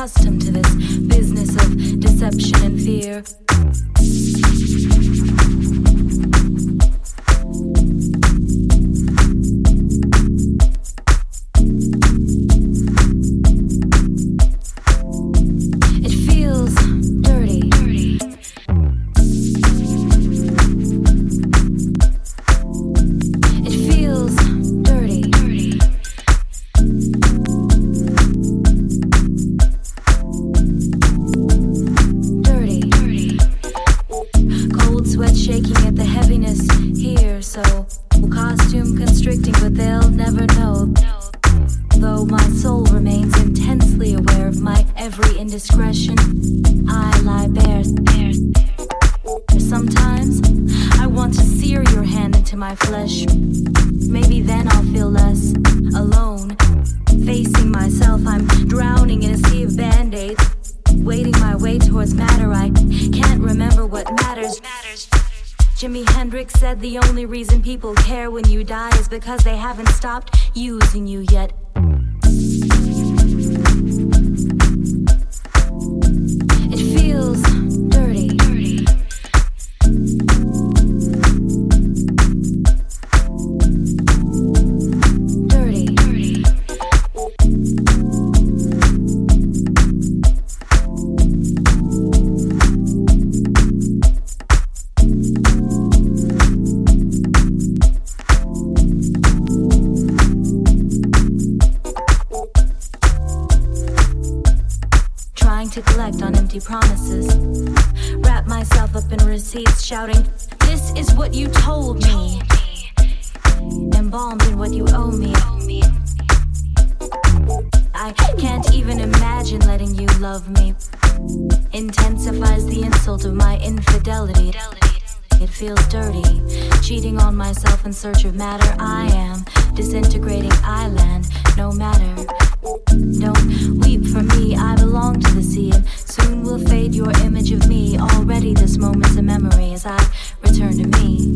Accustomed to this shouting, This is what you told me. Embalmed in what you owe me. I can't even imagine letting you love me. Intensifies the insult of my infidelity. It feels dirty. Cheating on myself in search of matter. I am disintegrating island, no matter. Don't weep for me, I belong to the sea, will fade your image of me. Already, this moment's a memory as I return to me.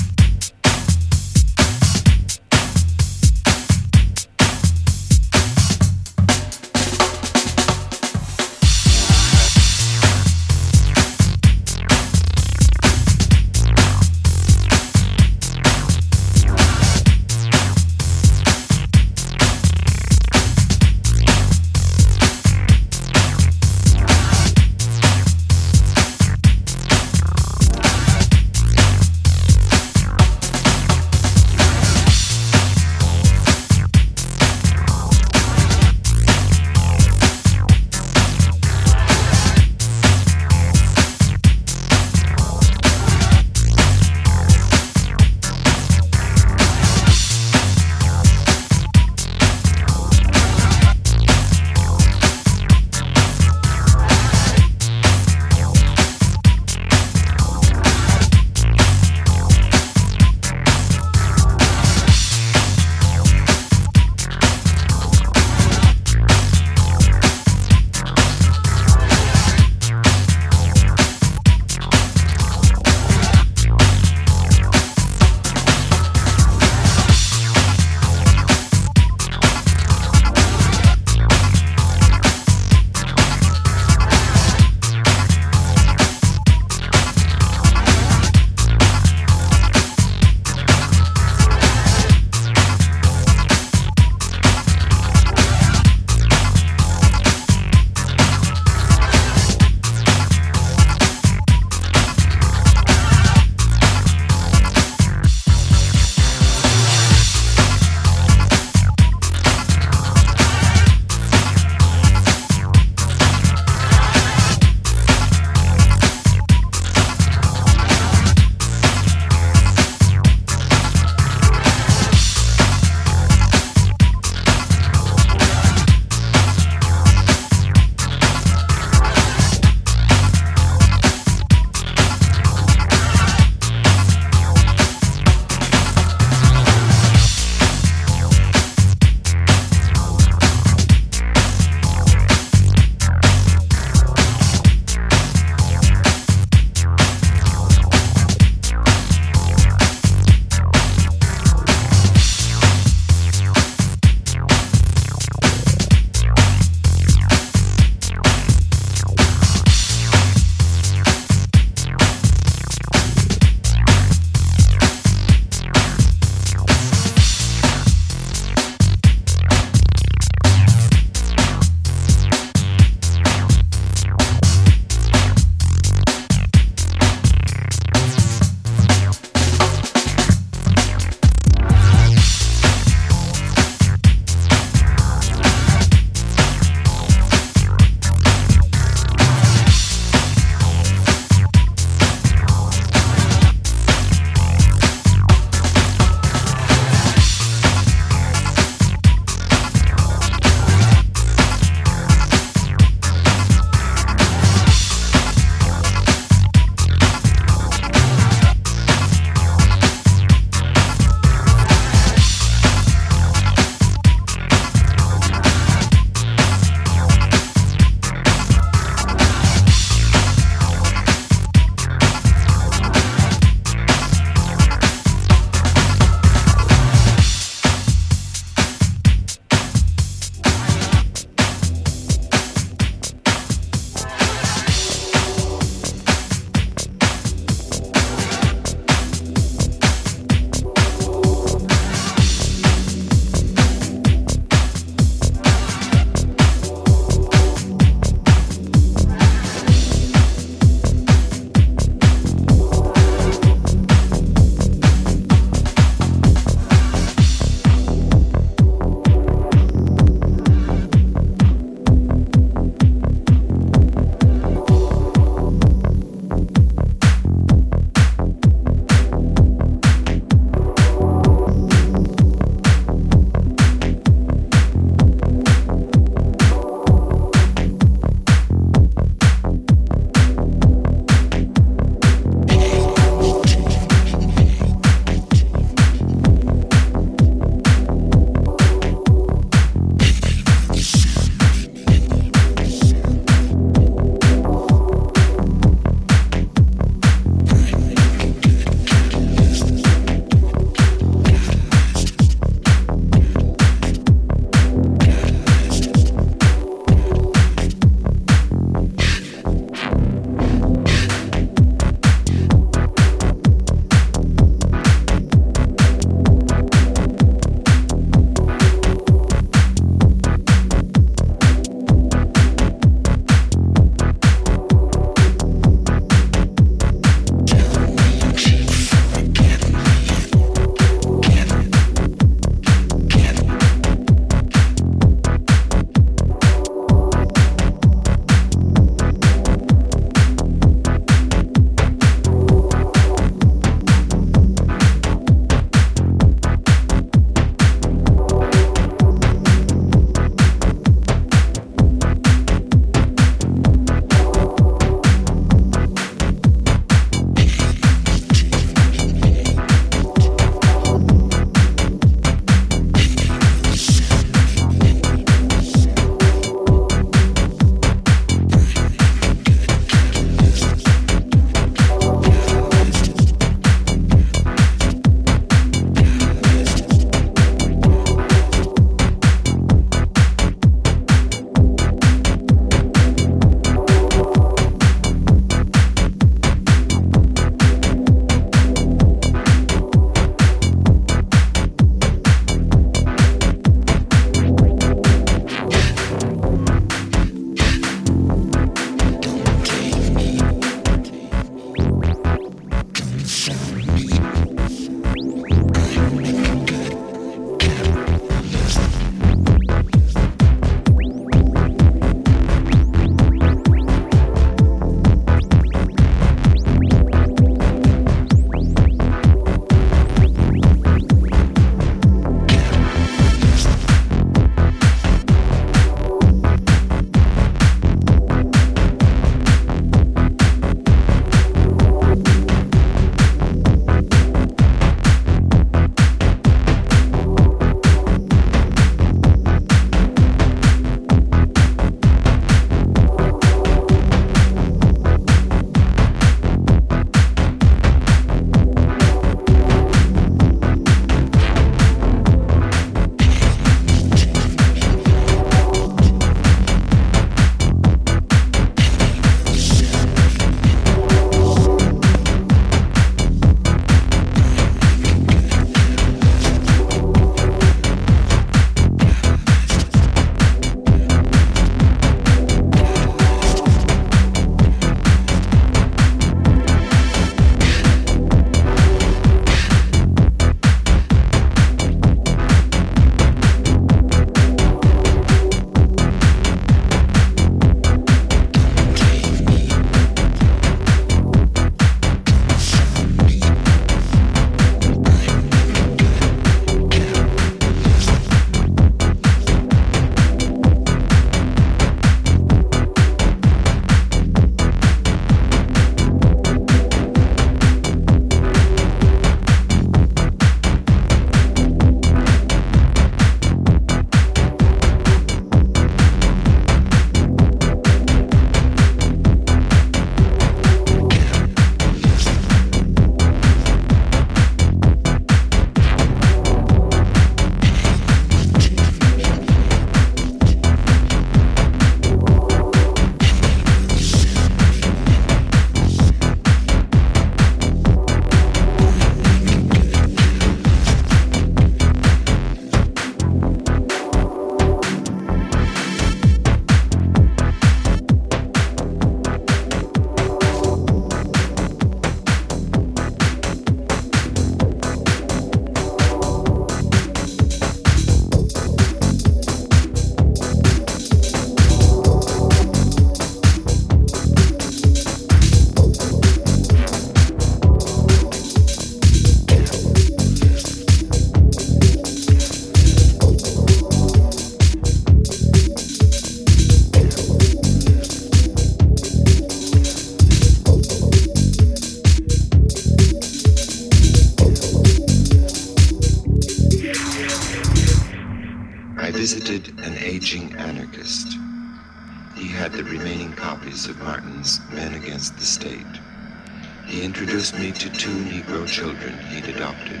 to two Negro children he'd adopted.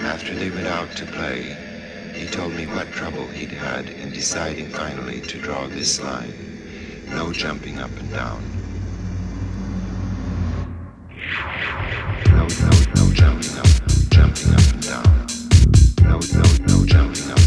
After they went out to play, he told me what trouble he'd had in deciding finally to draw this line. No jumping up and down. No, no, no jumping up, jumping up and down. No, no, no jumping up.